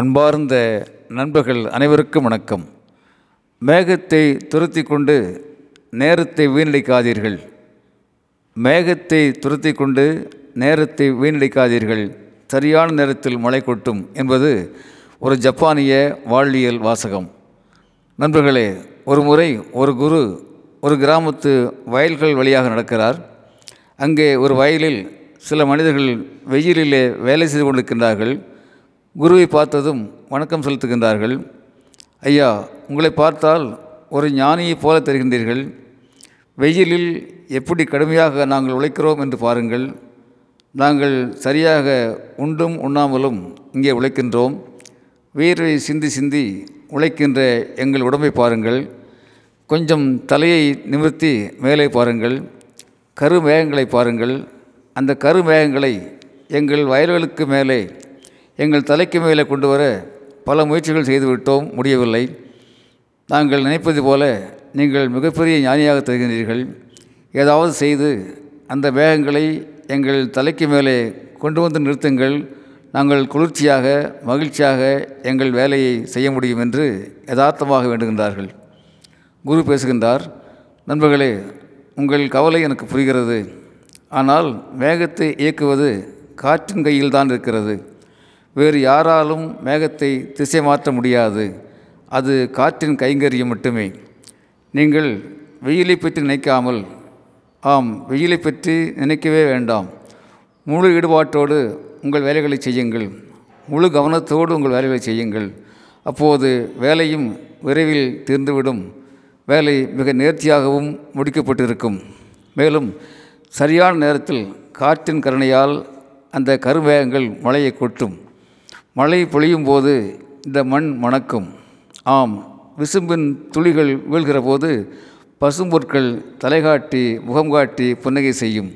அன்பார்ந்த நண்பர்கள் அனைவருக்கும் வணக்கம். மேகத்தை துரத்தி கொண்டு நேரத்தை வீணடிக்காதீர்கள். மேகத்தை துரத்தி கொண்டு நேரத்தை வீணடிக்காதீர்கள். சரியான நேரத்தில் மழை கொட்டும் என்பது ஒரு ஜப்பானிய வாழ்வியல் வாசகம். நண்பர்களே ஒரு முறை ஒரு குரு ஒரு கிராமத்து வயல்கள் வழியாக நடக்கிறார். அங்கே ஒரு வயலில் சில மனிதர்கள் வெயிலிலே வேலை செய்து கொண்டிருக்கின்றார்கள். குருவை பார்த்ததும் வணக்கம் செலுத்துகின்றார்கள். ஐயா உங்களை பார்த்தால் ஒரு ஞானியைப் போல தெரிகின்றீர்கள். வெயிலில் எப்படி கடுமையாக நாங்கள் உழைக்கிறோம் என்று பாருங்கள். நாங்கள் சரியாக உண்டும் உண்ணாமலும் இங்கே உழைக்கின்றோம். வீரை சிந்தி சிந்தி உழைக்கின்ற எங்கள் உடம்பை பாருங்கள். கொஞ்சம் தலையை நிமிர்த்தி மேலே பாருங்கள். கருமேகங்களை பாருங்கள். அந்த கருமேகங்களை எங்கள் வயல்களுக்கு மேலே எங்கள் தலைக்கு மேலே கொண்டு வர பல முயற்சிகள் செய்துவிட்டோம் முடியவில்லை. நாங்கள் நினைப்பது போல நீங்கள் மிகப்பெரிய ஞானியாக தருகிறீர்கள் ஏதாவது செய்து அந்த வேகங்களை எங்கள் தலைக்கு மேலே கொண்டு வந்து நிறுத்துங்கள். நாங்கள் குளிர்ச்சியாக மகிழ்ச்சியாக எங்கள் வேலையை செய்ய முடியும் என்று யதார்த்தமாக வேண்டுகின்றார்கள். குரு பேசுகின்றார் நண்பர்களே உங்கள் கவலை எனக்கு புரிகிறது. ஆனால் வேகத்தை இயக்குவது காற்றின் கையில் தான் இருக்கிறது. வேறு யாராலும் மேகத்தை திசை மாற்ற முடியாது. அது காற்றின் கைங்கரியம் மட்டுமே. நீங்கள் வெயிலை பற்றி நினைக்காமல் ஆம் வெயிலை பற்றி நினைக்கவே வேண்டாம். முழு ஈடுபாட்டோடு உங்கள் வேலைகளை செய்யுங்கள். முழு கவனத்தோடு உங்கள் வேலைகளை செய்யுங்கள். அப்போது வேலையும் விரைவில் தீர்ந்துவிடும். வேலை மிக நேர்த்தியாகவும் முடிக்கப்பட்டிருக்கும். மேலும் சரியான நேரத்தில் காற்றின் கருணையால் அந்த கருமேகங்கள் மழையை கொட்டும். மழை பொழியும் போது இந்த மண் மணக்கும். ஆம் விசும்பின் துளிகள் வீழ்கிற போது பசும்பொற்கள் தலைகாட்டி முகம் காட்டி புன்னகை செய்யும்.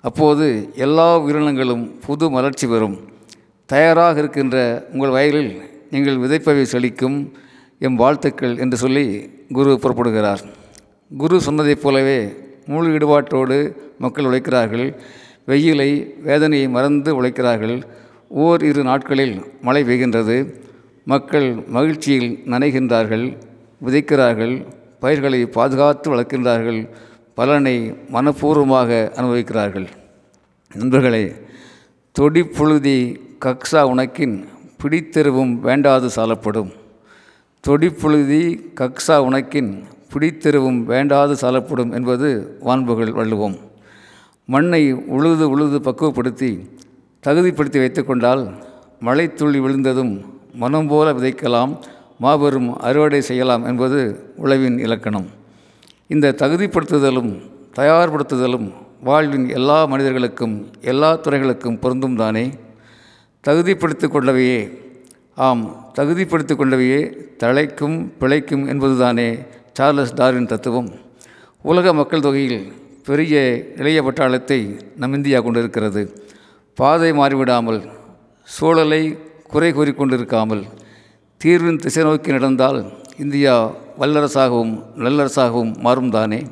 அப்போது எல்லா உயிரினங்களும் புது மலர்ச்சி பெறும். தயாராக இருக்கின்ற உங்கள் வயலில் நீங்கள் விதைப்பவை செழிக்கும் எம் வாழ்த்துக்கள் என்று சொல்லி குரு புறப்படுகிறார். குரு சொன்னதைப் போலவே முழு ஈடுபாட்டோடு மக்கள் உழைக்கிறார்கள். வெயிலை வேதனையை மறந்து உழைக்கிறார்கள். ஓர் இரு நாட்களில் மழை பெய்கின்றது. மக்கள் மகிழ்ச்சியில் நனைகின்றார்கள் விதைக்கிறார்கள் பயிர்களை பாதுகாத்து வளர்க்கின்றார்கள் பலனை மனப்பூர்வமாக அனுபவிக்கிறார்கள். நண்பர்களே தொடிப்புழுதி கக்ஸா உனக்கின் பிடித்தெருவும் வேண்டாது சாலப்படும். தொடிப்புழுதி கக்ஸா உனக்கின் பிடித்தெருவும் வேண்டாது சாலப்படும் என்பது வான்புகள் வள்ளுவோம். மண்ணை உழுது உழுது பக்குவப்படுத்தி தகுதிப்படுத்தி வைத்துக்கொண்டால் கொண்டால் துள்ளி விழுந்ததும் மனம் போல விதைக்கலாம் மாபெரும் அறுவடை செய்யலாம் என்பது உழவின் இலக்கணம். இந்த தகுதிப்படுத்துதலும் தயார்படுத்துதலும் வாழ்வின் எல்லா மனிதர்களுக்கும் எல்லா துறைகளுக்கும் பொருந்தும் தானே? தகுதிப்படுத்தி கொண்டவையே ஆம் தகுதிப்படுத்தி கொண்டவையே தழைக்கும் பிழைக்கும் என்பதுதானே சார்லஸ் டார்வின் தத்துவம். உலக மக்கள் தொகையில் பெரிய இளைய பட்டாளத்தை நம் இந்தியா கொண்டிருக்கிறது. பாதை மாறிவிடாமல் சூழலை குறை கூறிக்கொண்டிருக்காமல் தீர்வின் திசை நோக்கி நடந்தால் இந்தியா வல்லரசாகவும் நல்லரசாகவும் மாறும் தானே?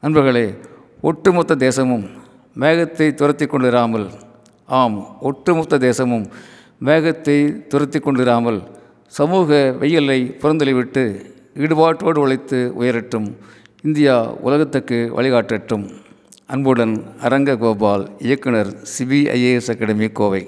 நண்பர்களே ஒட்டுமொத்த தேசமும் மேகத்தை துரத்தி கொண்டிராமல் ஆம் ஒட்டுமொத்த தேசமும் மேகத்தை துரத்தி கொண்டிராமல் சமூக வெயிலை புறந்தளிவிட்டு ஈடுபாட்டோடு உழைத்து உயரட்டும் இந்தியா உலகத்துக்கு வழிகாட்டட்டும். அன்புடன் அரங்க கோபால் இயக்குனர் சிபிஐஏஎஸ் அகாடமி கோவை.